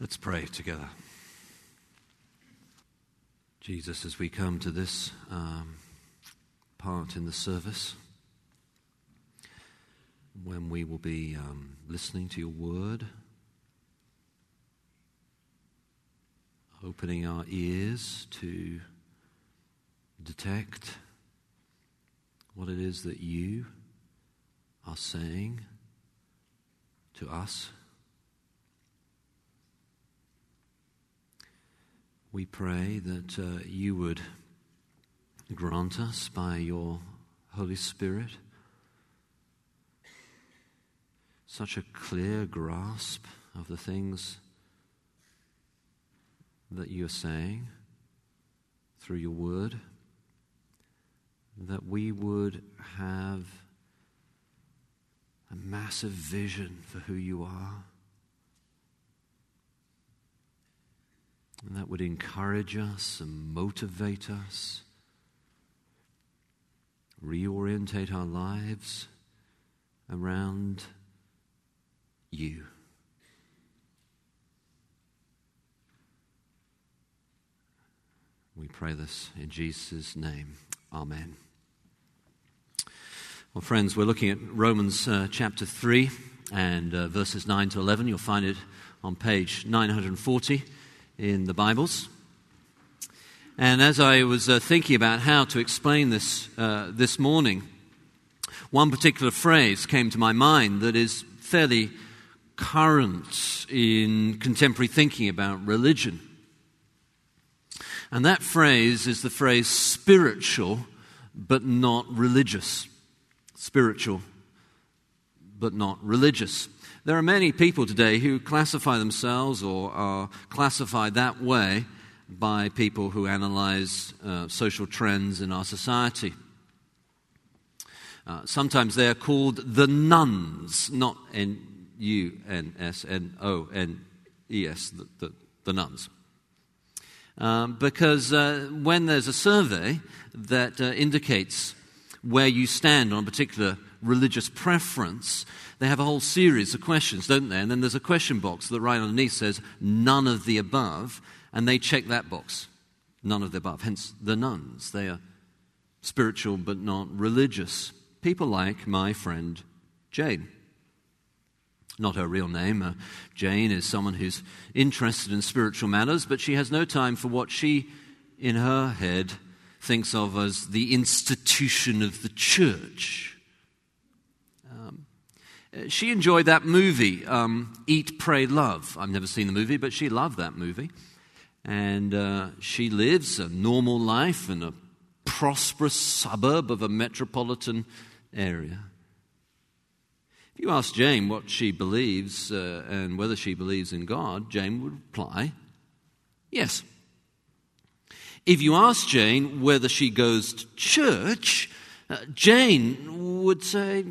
Let's pray together. Jesus, as we come to this um, part in the service, when we will be um, listening to your word, opening our ears to detect what it is that you are saying to us. We pray that uh, you would grant us by your Holy Spirit such a clear grasp of the things that you're saying through your word, that we would have a massive vision for who you are. And that would encourage us and motivate us, reorientate our lives around you. We pray this in Jesus' name. Amen. Well, friends, we're looking at Romans uh, chapter 3 and uh, verses 9 to 11. You'll find it on page 940 in the Bibles. And as I was uh, thinking about how to explain this uh, this morning, one particular phrase came to my mind that is fairly current in contemporary thinking about religion. And that phrase is the phrase spiritual but not religious. Spiritual but not religious. There are many people today who classify themselves or are classified that way by people who analyze uh, social trends in our society. Uh, sometimes they are called the nones, not N U N S N O N E S, the, the nones. Um, because uh, when there's a survey that uh, indicates where you stand on a particular religious preference, they have a whole series of questions, don't they? And then there's a question box that right underneath says none of the above, and they check that box. None of the above. Hence the nones. They are spiritual but not religious. People like my friend Jane not her real name. Uh, Jane is someone who's interested in spiritual matters, but she has no time for what she, in her head, thinks of as the institution of the church. She enjoyed that movie, um, Eat, Pray, Love. I've never seen the movie, but she loved that movie. And uh, she lives a normal life in a prosperous suburb of a metropolitan area If you ask Jane what she believes uh, and whether she believes in God, Jane would reply, yes. If you ask Jane whether she goes to church, uh, Jane would say,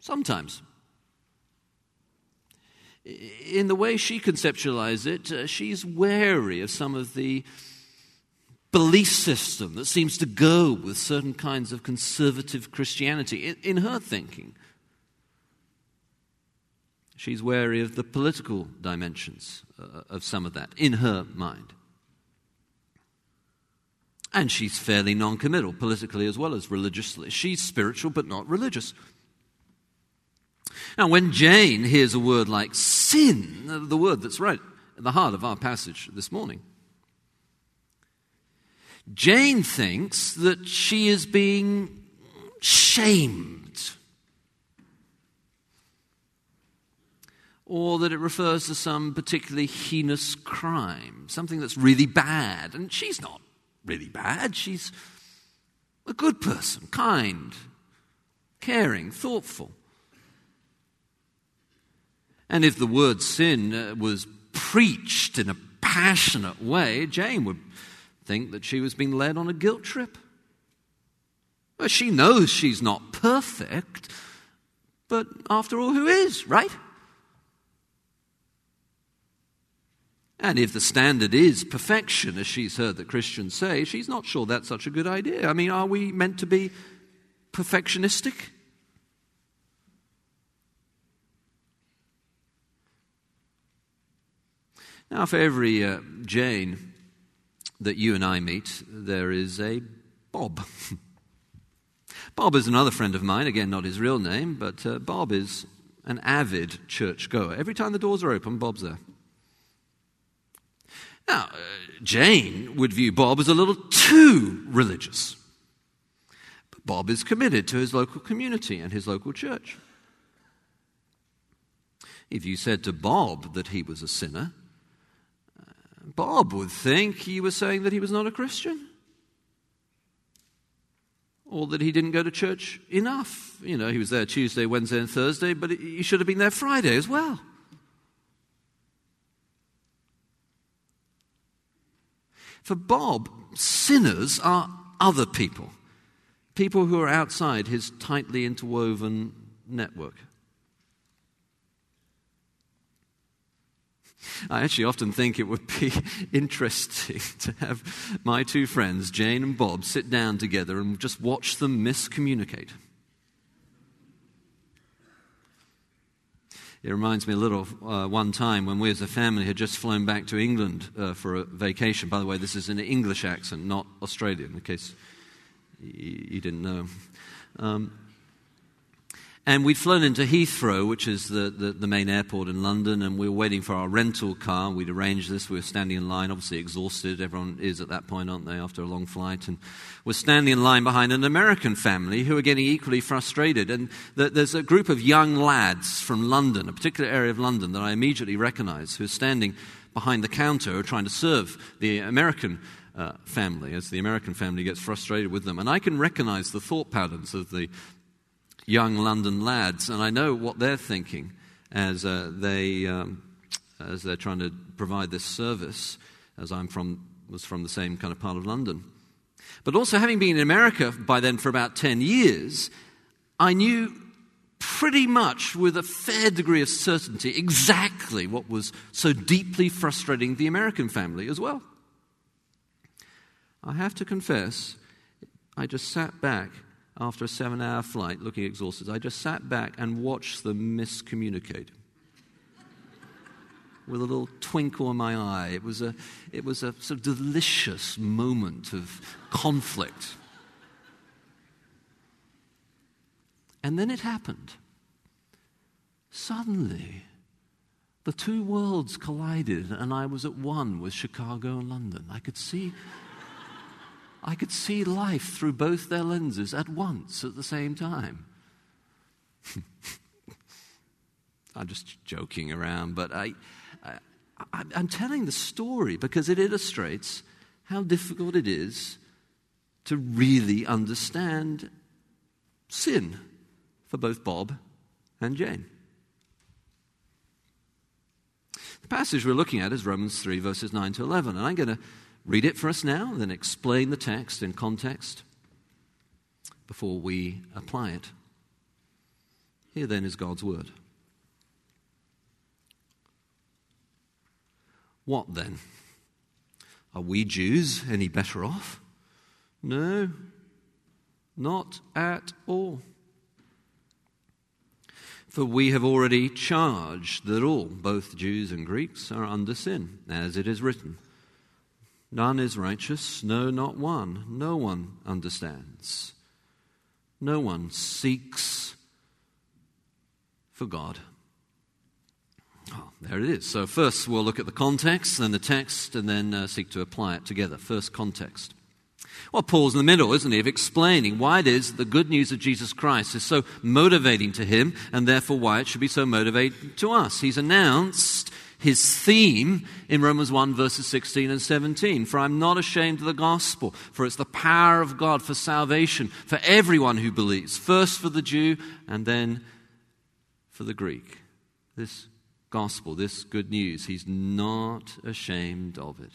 sometimes. In the way she conceptualizes it, uh, she's wary of some of the belief system that seems to go with certain kinds of conservative Christianity in, in her thinking. She's wary of the political dimensions uh, of some of that in her mind. And she's fairly non committal, politically as well as religiously. She's spiritual but not religious. Now, when Jane hears a word like sin, uh, the word that's right at the heart of our passage this morning, Jane thinks that she is being shamed or that it refers to some particularly heinous crime, something that's really bad. And she's not really bad, she's a good person, kind, caring, thoughtful. And if the word sin uh, was preached in a passionate way, Jane would think that she was being led on a guilt trip. Well, she knows she's not perfect, but after all, who is, right? And if the standard is perfection, as she's heard the Christians say, she's not sure that's such a good idea. I mean, are we meant to be perfectionistic? Now, for every uh, Jane that you and I meet, there is a Bob. Bob is another friend of mine, again, not his real name, but uh, Bob is an avid church goer. Every time the doors are open, Bob's there. Now, uh, Jane would view Bob as a little too religious. But Bob is committed to his local community and his local church. If you said to Bob that he was a sinner, Bob would think you were saying that he was not a Christian or that he didn't go to church enough. You know, he was there Tuesday, Wednesday, and Thursday, but he should have been there Friday as well. For Bob, sinners are other people, people who are outside his tightly interwoven network. I actually often think it would be interesting to have my two friends, Jane and Bob, sit down together and just watch them miscommunicate. It reminds me a little of uh, one time when we as a family had just flown back to England uh, for a vacation. By the way, this is an English accent, not Australian, in case you didn't know. Um, and we'd flown into Heathrow, which is the, the, the, main airport in London, and we were waiting for our rental car. We'd arranged this. We were standing in line, obviously exhausted. Everyone is at that point, aren't they, after a long flight? And we're standing in line behind an American family who are getting equally frustrated. And the, there's a group of young lads from London, a particular area of London that I immediately recognize, who are standing behind the counter trying to serve the American uh, family as the American family gets frustrated with them. And I can recognize the thought patterns of the young London lads, and I know what they're thinking as uh, they um, as they're trying to provide this service. As I'm from was from the same kind of part of London, but also having been in America by then for about ten years, I knew pretty much with a fair degree of certainty exactly what was so deeply frustrating the American family as well. I have to confess, I just sat back after a seven hour flight looking exhausted, I just sat back and watched them miscommunicate. With a little twinkle in my eye. It was a, it was a sort of delicious moment of conflict. And then it happened. Suddenly, the two worlds collided, and I was at one with Chicago and London. I could see I could see life through both their lenses at once at the same time. I'm just joking around, but I, I, am telling the story because it illustrates how difficult it is to really understand sin for both Bob and Jane. The passage we're looking at is Romans 3, verses 9 to 11, and I'm going to read it for us now, then explain the text in context before we apply it. Here then is God's word. What then? Are we Jews any better off? No, not at all. For we have already charged that all, both Jews and Greeks, are under sin, as it is written. None is righteous, no, not one. No one understands. No one seeks for God. Oh, there it is. So, first we'll look at the context, then the text, and then uh, seek to apply it together. First, context. Well, Paul's in the middle, isn't he, of explaining why it is the good news of Jesus Christ is so motivating to him, and therefore why it should be so motivating to us. He's announced his theme in Romans 1, verses 16 and 17. For I'm not ashamed of the gospel, for it's the power of God for salvation for everyone who believes, first for the Jew and then for the Greek. This gospel, this good news, he's not ashamed of it.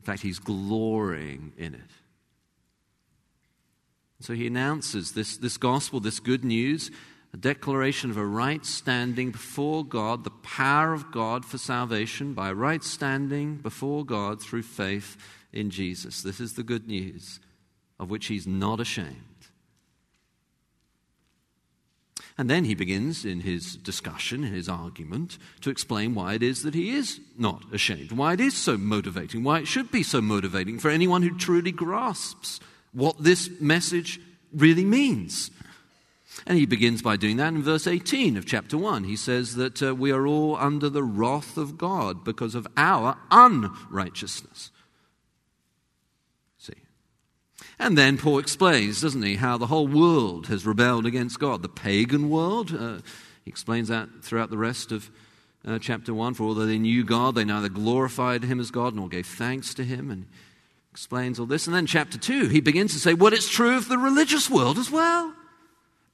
In fact, he's glorying in it. So he announces this, this gospel, this good news, a declaration of a right standing before God, the power of God for salvation by right standing before God through faith in Jesus. This is the good news of which he's not ashamed. And then he begins in his discussion, in his argument, to explain why it is that he is not ashamed, why it is so motivating, why it should be so motivating for anyone who truly grasps what this message really means. And he begins by doing that in verse 18 of chapter 1. He says that uh, we are all under the wrath of God because of our unrighteousness. See? And then Paul explains, doesn't he, how the whole world has rebelled against God. The pagan world, uh, he explains that throughout the rest of uh, chapter 1. For although they knew God, they neither glorified him as God nor gave thanks to him. And explains all this. And then chapter 2, he begins to say, well, it's true of the religious world as well.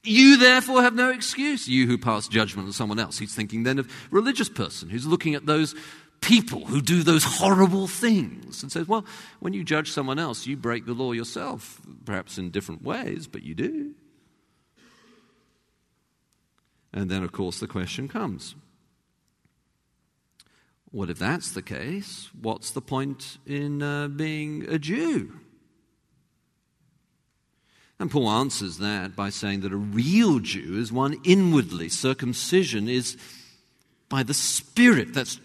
You therefore have no excuse, you who pass judgment on someone else. He's thinking then of religious person who's looking at those people who do those horrible things and says, well, when you judge someone else, you break the law yourself, perhaps in different ways, but you do. And then, of course, the question comes what if that's the case? What's the point in uh, being a Jew? And Paul answers that by saying that a real Jew is one inwardly. Circumcision is by the Spirit. That's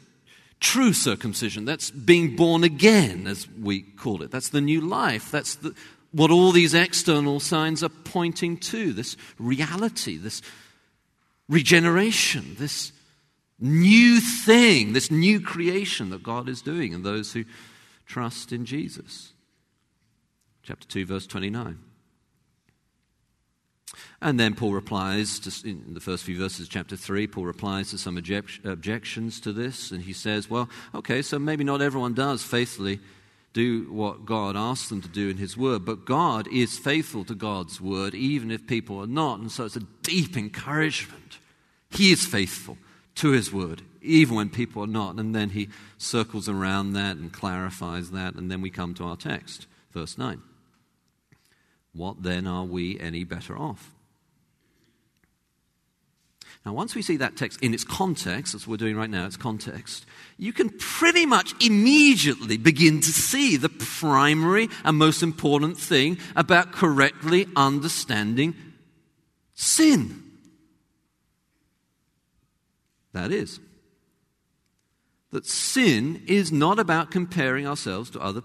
true circumcision. That's being born again, as we call it. That's the new life. That's the, what all these external signs are pointing to this reality, this regeneration, this new thing, this new creation that God is doing in those who trust in Jesus. Chapter 2, verse 29. And then Paul replies, to, in the first few verses of chapter 3, Paul replies to some object, objections to this, and he says, Well, okay, so maybe not everyone does faithfully do what God asks them to do in His Word, but God is faithful to God's Word, even if people are not, and so it's a deep encouragement. He is faithful to His Word, even when people are not, and then he circles around that and clarifies that, and then we come to our text, verse 9. What then are we any better off? Now, once we see that text in its context, what we're doing right now, its context, you can pretty much immediately begin to see the primary and most important thing about correctly understanding sin. That is, that sin is not about comparing ourselves to other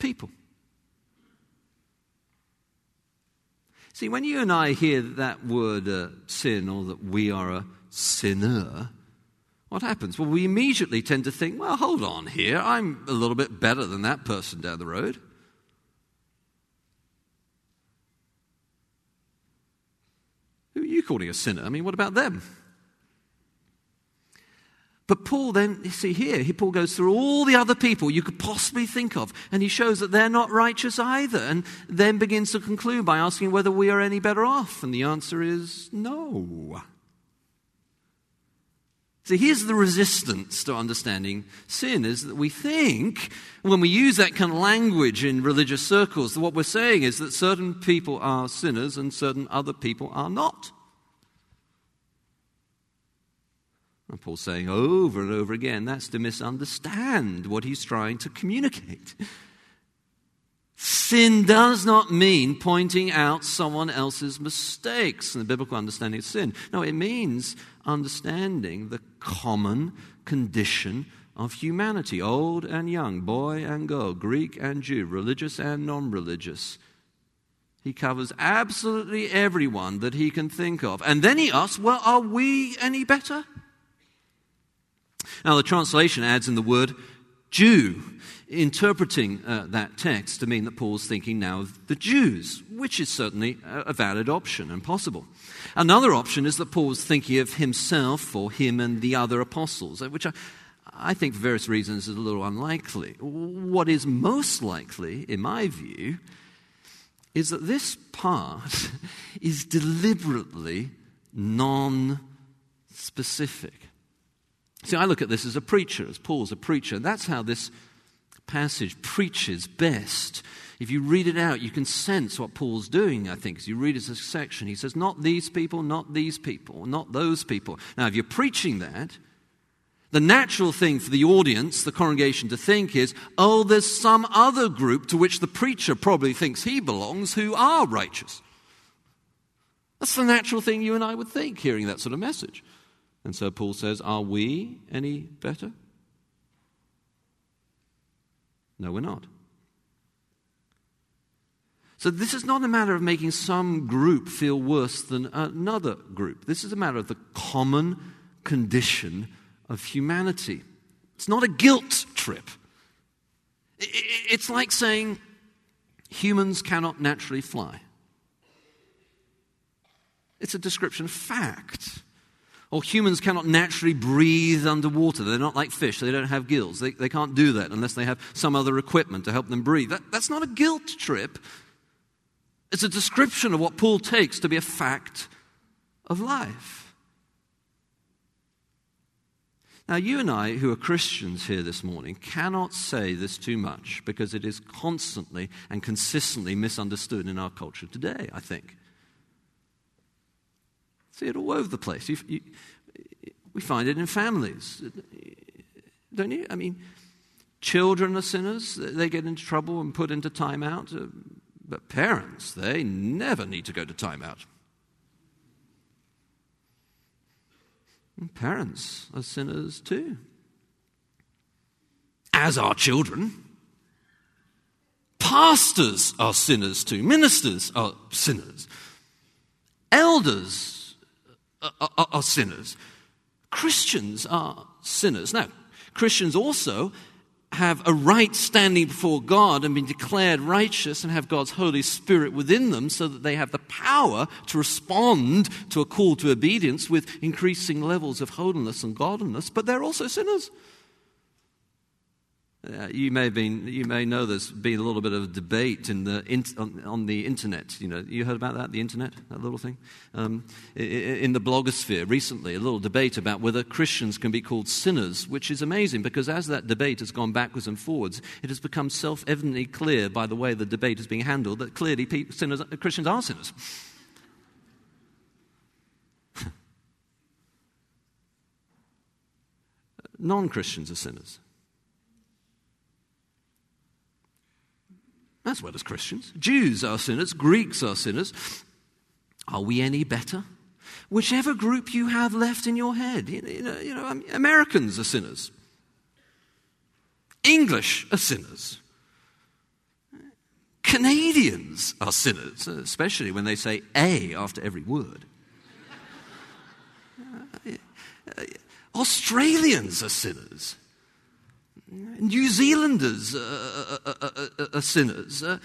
people. See, when you and I hear that word uh, sin or that we are a sinner, what happens? Well, we immediately tend to think, well, hold on here. I'm a little bit better than that person down the road. Who are you calling a sinner? I mean, what about them? But Paul then, you see here, he, Paul goes through all the other people you could possibly think of, and he shows that they're not righteous either, and then begins to conclude by asking whether we are any better off. And the answer is no. See, here's the resistance to understanding sin is that we think, when we use that kind of language in religious circles, that what we're saying is that certain people are sinners and certain other people are not. And Paul's saying over and over again that's to misunderstand what he's trying to communicate. Sin does not mean pointing out someone else's mistakes in the biblical understanding of sin. No, it means understanding the common condition of humanity, old and young, boy and girl, Greek and Jew, religious and non religious. He covers absolutely everyone that he can think of. And then he asks, Well, are we any better? Now, the translation adds in the word Jew, interpreting uh, that text to mean that Paul's thinking now of the Jews, which is certainly a valid option and possible. Another option is that Paul's thinking of himself or him and the other apostles, uh, which I, I think for various reasons is a little unlikely. What is most likely, in my view, is that this part is deliberately non specific. See, I look at this as a preacher, as Paul's a preacher. That's how this passage preaches best. If you read it out, you can sense what Paul's doing, I think, as you read a section. He says, Not these people, not these people, not those people. Now, if you're preaching that, the natural thing for the audience, the congregation, to think is, oh, there's some other group to which the preacher probably thinks he belongs who are righteous. That's the natural thing you and I would think, hearing that sort of message. And so Paul says, Are we any better? No, we're not. So, this is not a matter of making some group feel worse than another group. This is a matter of the common condition of humanity. It's not a guilt trip. It's like saying humans cannot naturally fly. It's a description of fact. Or humans cannot naturally breathe underwater. They're not like fish, they don't have gills. They, they can't do that unless they have some other equipment to help them breathe. That, that's not a guilt trip. It's a description of what Paul takes to be a fact of life. Now, you and I, who are Christians here this morning, cannot say this too much because it is constantly and consistently misunderstood in our culture today, I think. See it all over the place. You, you, we find it in families, don't you? I mean, children are sinners, they get into trouble and put into timeout. Uh, but parents, they never need to go to timeout. And parents are sinners too, as are children. Pastors are sinners too. Ministers are sinners. Elders are, are, sinners. Christians are sinners. Now, Christians also have a right standing before God and been declared righteous and have God's Holy Spirit within them so that they have the power to respond to a call to obedience with increasing levels of holiness and godliness, but they're also sinners. Uh, you may have been, you may know there's been a little bit of debate in the in, on, on, the internet. You know, you heard about that, the internet, that little thing, um, in the blogosphere recently. A little debate about whether Christians can be called sinners, which is amazing because as that debate has gone backwards and forwards, it has become self-evidently clear by the way the debate is being handled that clearly sinners, Christians are sinners. Non-Christians are sinners. As well as Christians. Jews are sinners, Greeks are sinners. Are we any better? Whichever group you have left in your head, you know, you know um, Americans are sinners, English are sinners. Canadians are sinners, especially when they say A after every word. Uh, uh, Australians are sinners. New Zealanders are, are, are, are sinners. Uh,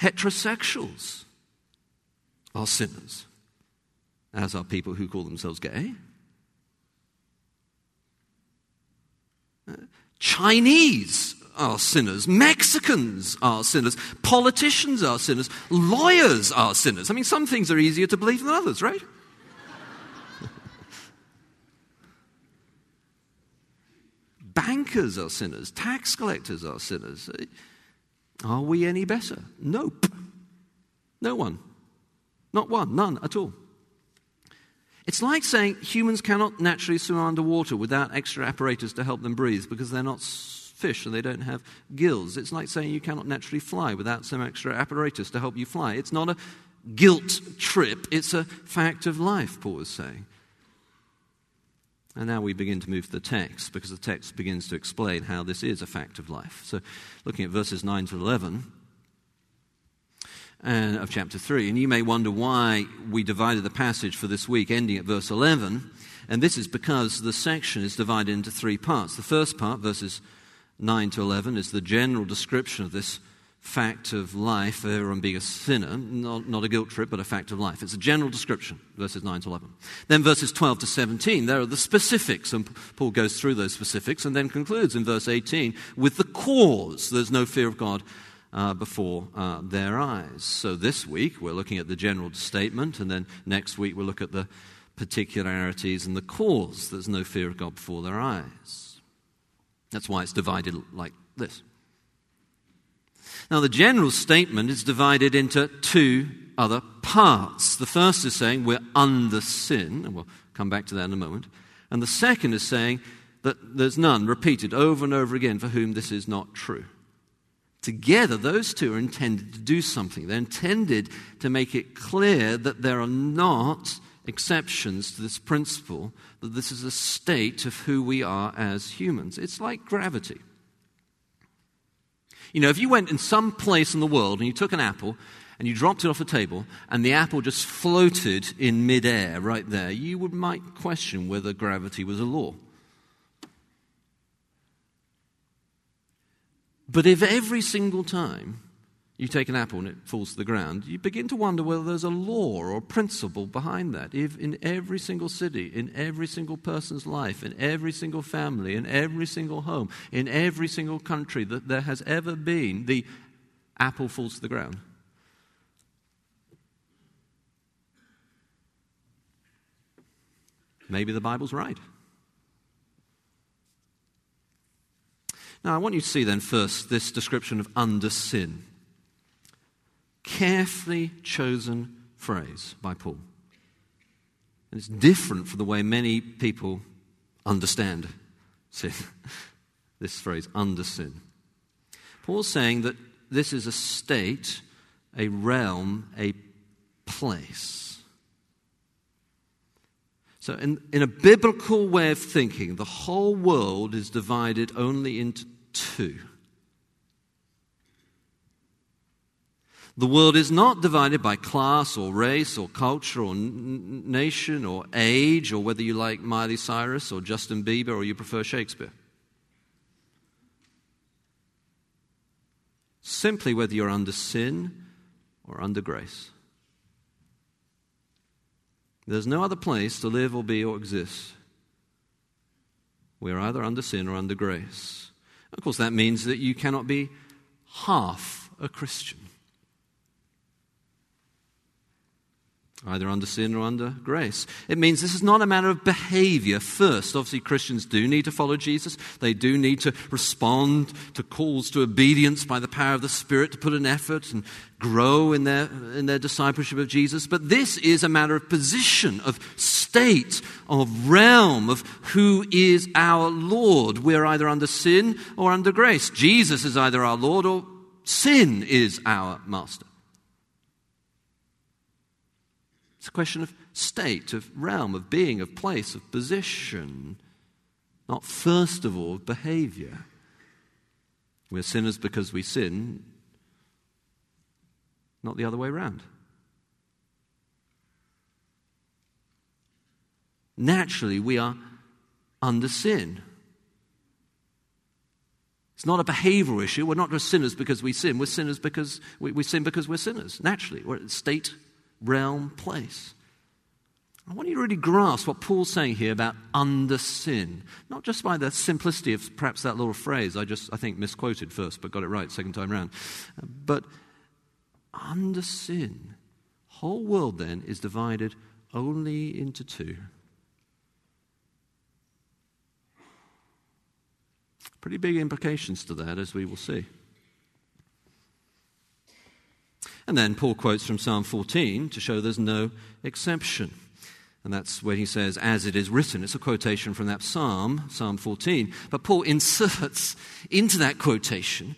heterosexuals are sinners, as are people who call themselves gay. Uh, Chinese are sinners. Mexicans are sinners. Politicians are sinners. Lawyers are sinners. I mean, some things are easier to believe than others, right? Bankers are sinners. Tax collectors are sinners. Are we any better? Nope. No one. Not one. None at all. It's like saying humans cannot naturally swim underwater without extra apparatus to help them breathe because they're not fish and they don't have gills. It's like saying you cannot naturally fly without some extra apparatus to help you fly. It's not a guilt trip, it's a fact of life, Paul is saying. And now we begin to move to the text because the text begins to explain how this is a fact of life. So, looking at verses 9 to 11 and, of chapter 3, and you may wonder why we divided the passage for this week ending at verse 11. And this is because the section is divided into three parts. The first part, verses 9 to 11, is the general description of this fact of life, everyone being a sinner, not, not a guilt trip, but a fact of life. It's a general description, verses 9 to 11. Then verses 12 to 17, there are the specifics, and Paul goes through those specifics and then concludes in verse 18 with the cause. There's no fear of God uh, before uh, their eyes. So this week we're looking at the general statement, and then next week we'll look at the particularities and the cause. There's no fear of God before their eyes. That's why it's divided like this. Now, the general statement is divided into two other parts. The first is saying we're under sin, and we'll come back to that in a moment. And the second is saying that there's none, repeated over and over again, for whom this is not true. Together, those two are intended to do something. They're intended to make it clear that there are not exceptions to this principle, that this is a state of who we are as humans. It's like gravity. You know, if you went in some place in the world and you took an apple and you dropped it off a table and the apple just floated in midair right there, you would might question whether gravity was a law. But if every single time you take an apple and it falls to the ground, you begin to wonder whether there's a law or a principle behind that. If in every single city, in every single person's life, in every single family, in every single home, in every single country that there has ever been, the apple falls to the ground. Maybe the Bible's right. Now, I want you to see then first this description of under sin carefully chosen phrase by Paul. And it's different from the way many people understand sin. this phrase, under sin. Paul's saying that this is a state, a realm, a place. So, in, in a biblical way of thinking, the whole world is divided only into two. The world is not divided by class or race or culture or n- nation or age or whether you like Miley Cyrus or Justin Bieber or you prefer Shakespeare. Simply whether you're under sin or under grace. There's no other place to live or be or exist. We're either under sin or under grace. Of course, that means that you cannot be half a Christian. Either under sin or under grace. It means this is not a matter of behavior first. Obviously, Christians do need to follow Jesus. They do need to respond to calls to obedience by the power of the Spirit to put an effort and grow in their, in their discipleship of Jesus. But this is a matter of position, of state, of realm, of who is our Lord. We're either under sin or under grace. Jesus is either our Lord or sin is our master. It's a question of state, of realm, of being, of place, of position, not first of all of behavior. We're sinners because we sin, not the other way around. Naturally, we are under sin. It's not a behavioral issue. We're not just sinners because we sin. We're sinners because we, we sin because we're sinners. Naturally, we're at state realm, place. I want you to really grasp what Paul's saying here about under sin, not just by the simplicity of perhaps that little phrase I just, I think, misquoted first, but got it right second time around, but under sin. Whole world then is divided only into two. Pretty big implications to that, as we will see. And then Paul quotes from Psalm 14 to show there's no exception. And that's when he says, as it is written. It's a quotation from that psalm, Psalm 14. But Paul inserts into that quotation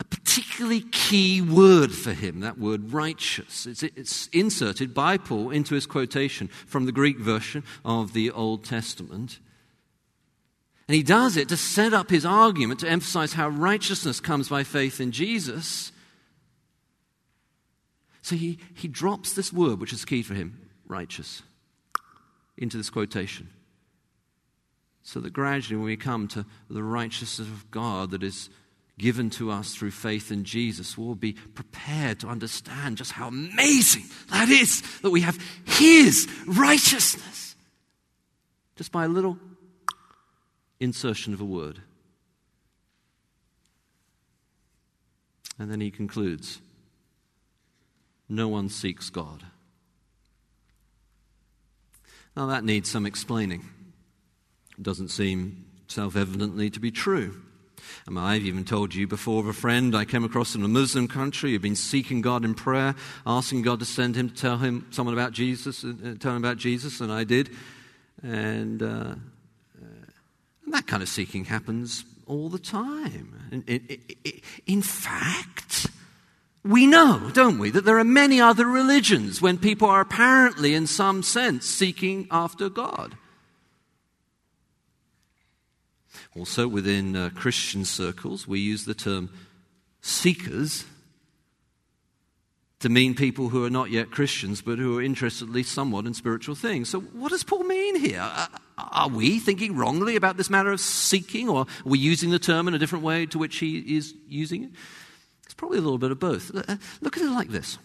a particularly key word for him, that word righteous. It's, it's, inserted by Paul into his quotation from the Greek version of the Old Testament. And he does it to set up his argument, to emphasize how righteousness comes by faith in Jesus so he, he drops this word, which is key for him, righteous, into this quotation. So that gradually, when we come to the righteousness of God that is given to us through faith in Jesus, we'll be prepared to understand just how amazing that is that we have His righteousness. Just by a little insertion of a word. And then he concludes no one seeks God. Now, that needs some explaining. It doesn't seem self evidently to be true. And I've even told you before of a friend I came across in a Muslim country who'd been seeking God in prayer, asking God to send him to tell him someone about Jesus, uh, tell him about Jesus, and I did. And, uh, and that kind of seeking happens all the time. In fact, we know, don't we, that there are many other religions when people are apparently, in some sense, seeking after God. Also, within uh, Christian circles, we use the term seekers to mean people who are not yet Christians but who are interested at least somewhat in spiritual things. So, what does Paul mean here? Are we thinking wrongly about this matter of seeking, or are we using the term in a different way to which he is using it? It's probably a little bit of both. Uh, look at it like this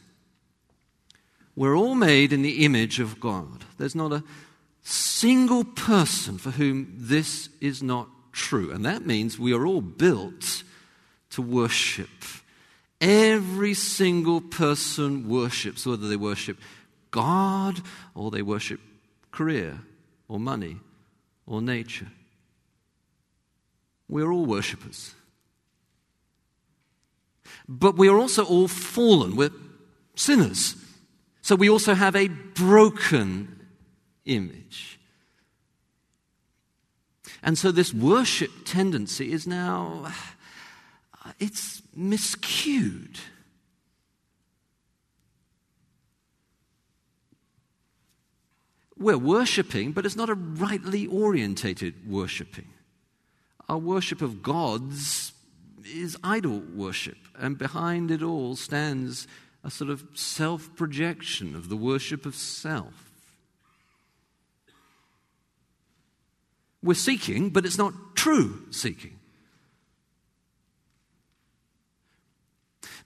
We're all made in the image of God. There's not a single person for whom this is not true. And that means we are all built to worship. Every single person worships, whether they worship God or they worship career or money or nature. We're all worshippers. But we are also all fallen. We're sinners. So we also have a broken image. And so this worship tendency is now uh, it's miscued. We're worshipping, but it's not a rightly orientated worshipping. Our worship of gods is idol worship, and behind it all stands a sort of self projection of the worship of self. We're seeking, but it's not true seeking.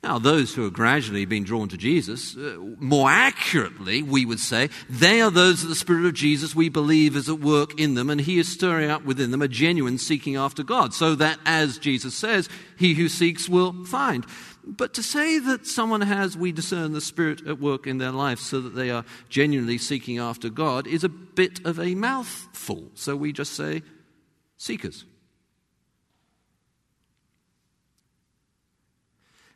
Now, those who are gradually being drawn to Jesus, uh, more accurately, we would say, they are those of the Spirit of Jesus we believe is at work in them, and He is stirring up within them a genuine seeking after God, so that, as Jesus says, he who seeks will find. But to say that someone has, we discern the Spirit at work in their life so that they are genuinely seeking after God is a bit of a mouthful. So we just say, seekers.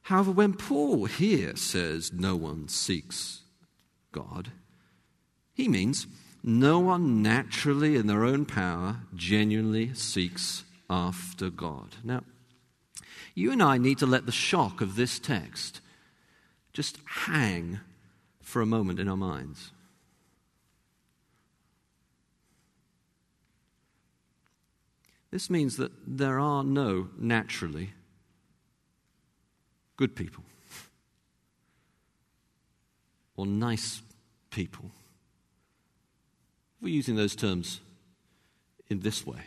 However, when Paul here says no one seeks God, he means no one naturally in their own power genuinely seeks after God. Now, you and I need to let the shock of this text just hang for a moment in our minds. This means that there are no naturally good people or nice people. We're using those terms in this way.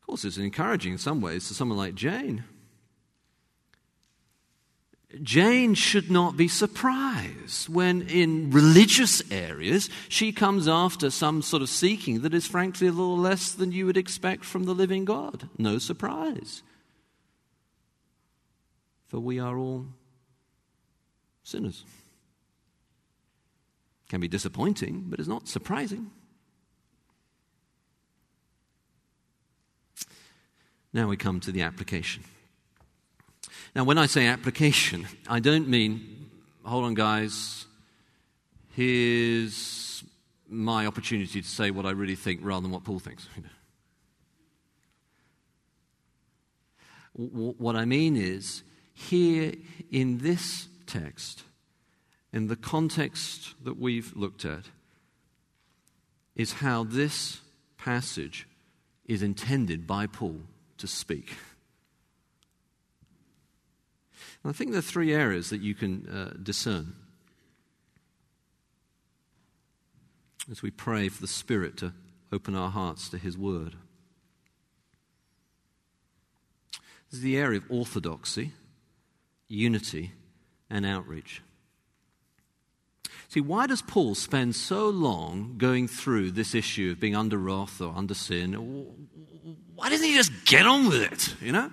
Of course, it's encouraging in some ways to someone like Jane. Jane should not be surprised when, in religious areas, she comes after some sort of seeking that is frankly a little less than you would expect from the living God. No surprise. For we are all sinners. Can be disappointing, but it's not surprising. Now we come to the application. Now, when I say application, I don't mean, hold on, guys, here's my opportunity to say what I really think rather than what Paul thinks. What I mean is, here in this text, in the context that we've looked at, is how this passage is intended by Paul to speak. And I think there are three areas that you can uh, discern as we pray for the Spirit to open our hearts to His Word. This is the area of orthodoxy, unity, and outreach. See, why does Paul spend so long going through this issue of being under wrath or under sin? Why doesn't he just get on with it, you know?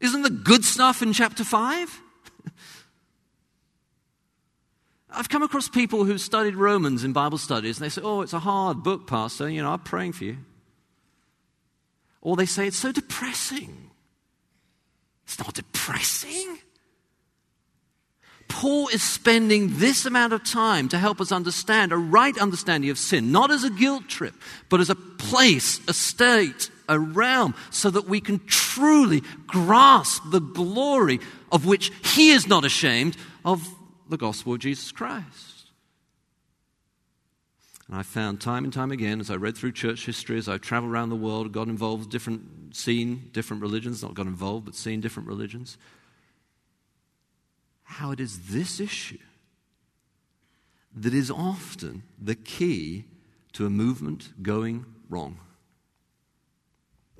Isn't the good stuff in chapter 5? I've come across people who studied Romans in Bible studies and they say, oh, it's a hard book, Pastor. You know, I'm praying for you. Or they say, it's so depressing. It's not depressing. Paul is spending this amount of time to help us understand a right understanding of sin, not as a guilt trip, but as a place, a state, a realm, so that we can truly grasp the glory of which he is not ashamed of the gospel of Jesus Christ. And I found time and time again, as I read through church history, as I traveled around the world, got involved, different, seen different religions, not got involved, but seen different religions, how it is this issue that is often the key to a movement going wrong.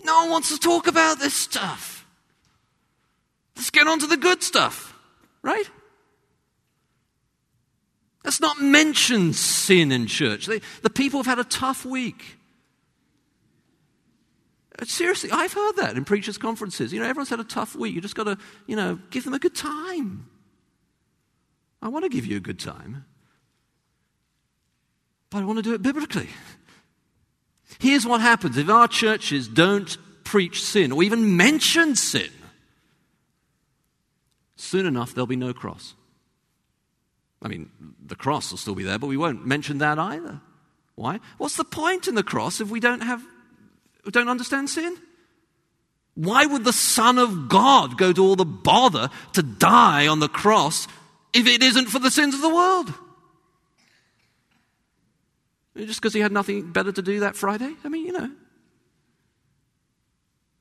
No one wants to talk about this stuff. Let's get on to the good stuff, right? Let's not mention sin in church. They, the people have had a tough week. Uh, seriously, I've heard that in preachers' conferences. You know, everyone's had a tough week. You just got to, you know, give them a good time. I want to give you a good time, but I want to do it biblically. Here's what happens if our churches don't preach sin or even mention sin, soon enough there'll be no cross. I mean, the cross will still be there, but we won't mention that either. Why? What's the point in the cross if we don't have don't understand sin? Why would the Son of God go to all the bother to die on the cross if it isn't for the sins of the world? Just because he had nothing better to do that Friday? I mean, you know.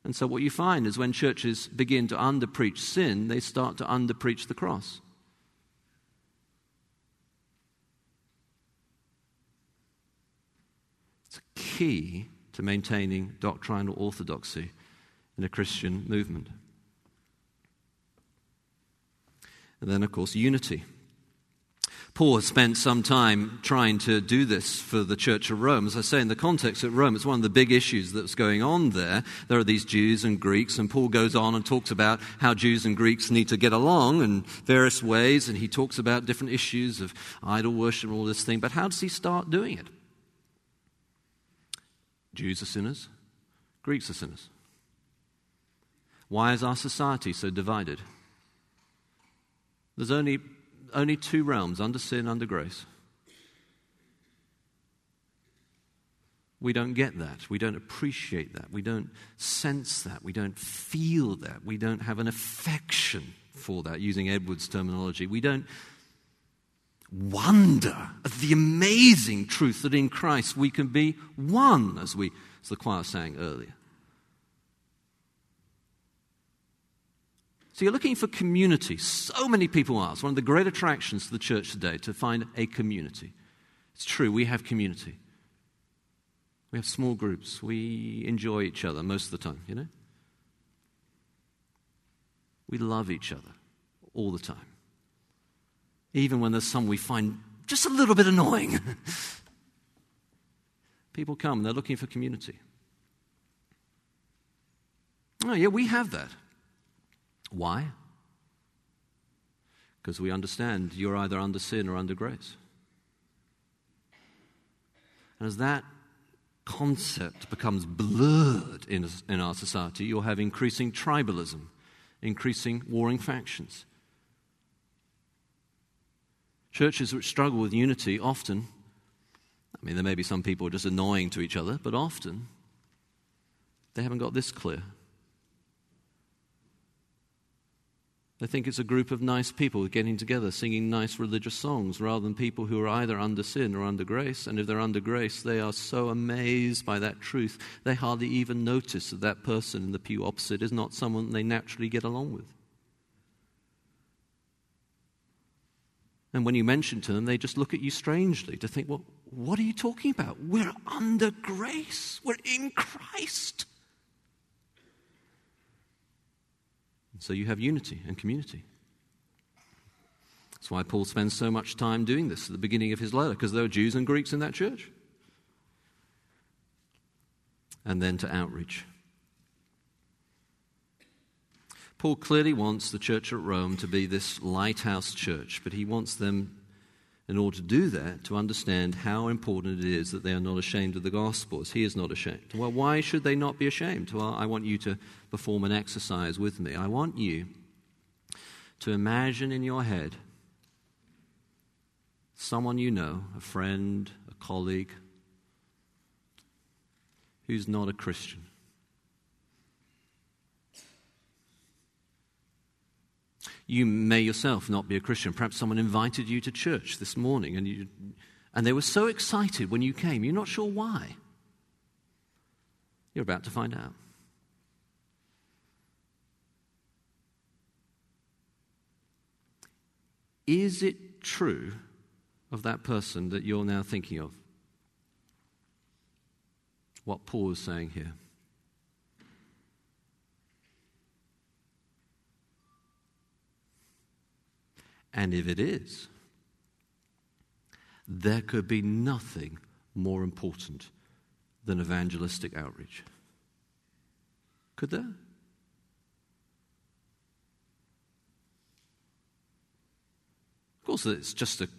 And so, what you find is when churches begin to underpreach sin, they start to underpreach the cross. It's a key to maintaining doctrinal orthodoxy in a Christian movement. And then, of course, unity. Paul spent some time trying to do this for the church of Rome. As I say, in the context of Rome, it's one of the big issues that's going on there. There are these Jews and Greeks, and Paul goes on and talks about how Jews and Greeks need to get along in various ways, and he talks about different issues of idol worship and all this thing. But how does he start doing it? Jews are sinners, Greeks are sinners. Why is our society so divided? There's only only two realms under sin, under grace. We don't get that. We don't appreciate that. We don't sense that. We don't feel that. We don't have an affection for that, using Edwards' terminology. We don't wonder at the amazing truth that in Christ we can be one, as, we, as the choir sang earlier. So you're looking for community. So many people ask. One of the great attractions to the church today to find a community. It's true, we have community. We have small groups. We enjoy each other most of the time, you know? We love each other all the time. Even when there's some we find just a little bit annoying. People come, they're looking for community. Oh, yeah, we have that. Why? Because we understand you're either under sin or under grace. And as that concept becomes blurred in, in our society, you'll have increasing tribalism, increasing warring factions. Churches which struggle with unity often, I mean, there may be some people just annoying to each other, but often they haven't got this clear. They think it's a group of nice people getting together, singing nice religious songs, rather than people who are either under sin or under grace. And if they're under grace, they are so amazed by that truth, they hardly even notice that that person in the pew opposite is not someone they naturally get along with. And when you mention to them, they just look at you strangely to think, well, what are you talking about? We're under grace, we're in Christ. So you have unity and community. That's why Paul spends so much time doing this at the beginning of his letter, because there were Jews and Greeks in that church. And then to outreach. Paul clearly wants the church at Rome to be this lighthouse church, but he wants them in order to do that, to understand how important it is that they are not ashamed of the gospel, as he is not ashamed. Well, why should they not be ashamed? Well, I want you to perform an exercise with me. I want you to imagine in your head someone you know, a friend, a colleague, who's not a Christian. You may yourself not be a Christian. Perhaps someone invited you to church this morning and, you, and they were so excited when you came, you're not sure why. You're about to find out. Is it true of that person that you're now thinking of? What Paul is saying here. And if it is, there could be nothing more important than evangelistic outreach. Could there? Of course, it's just a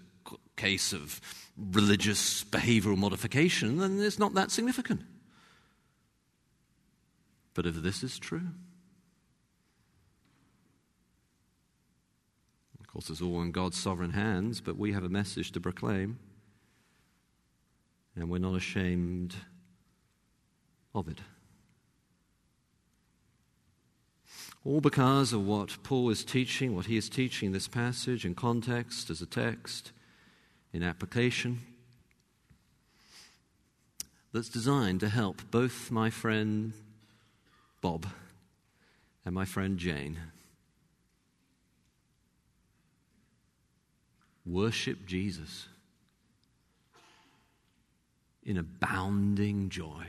case of religious behavioral modification, then it's not that significant. But if this is true, course, it's all in God's sovereign hands, but we have a message to proclaim, and we're not ashamed of it. All because of what Paul is teaching, what he is teaching in this passage in context, as a text, in application, that's designed to help both my friend Bob and my friend Jane Worship Jesus in abounding joy.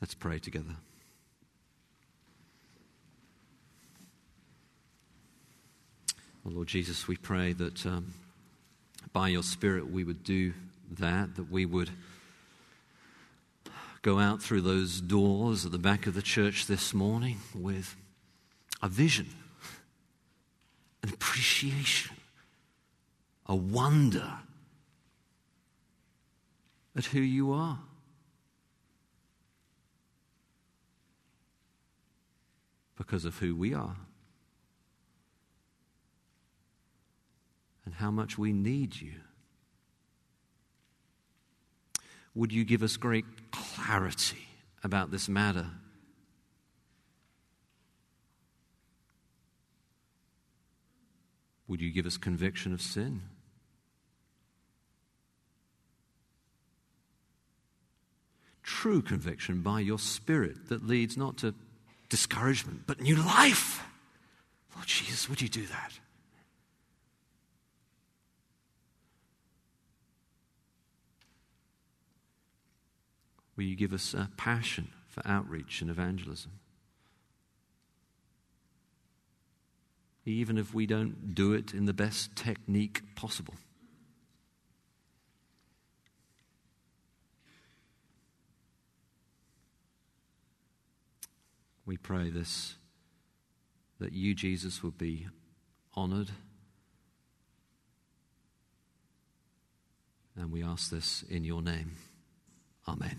Let's pray together. Oh Lord Jesus, we pray that um, by your Spirit we would do that, that we would go out through those doors at the back of the church this morning with a vision an appreciation, a wonder at who you are. Because of who we are and how much we need you. Would you give us great clarity about this matter? Would you give us conviction of sin? True conviction by your Spirit that leads not to discouragement, but new life. Lord Jesus, would you do that? Will you give us a passion for outreach and evangelism? Even if we don't do it in the best technique possible. We pray this that you, Jesus, would be honored. And we ask this in your name. Amen.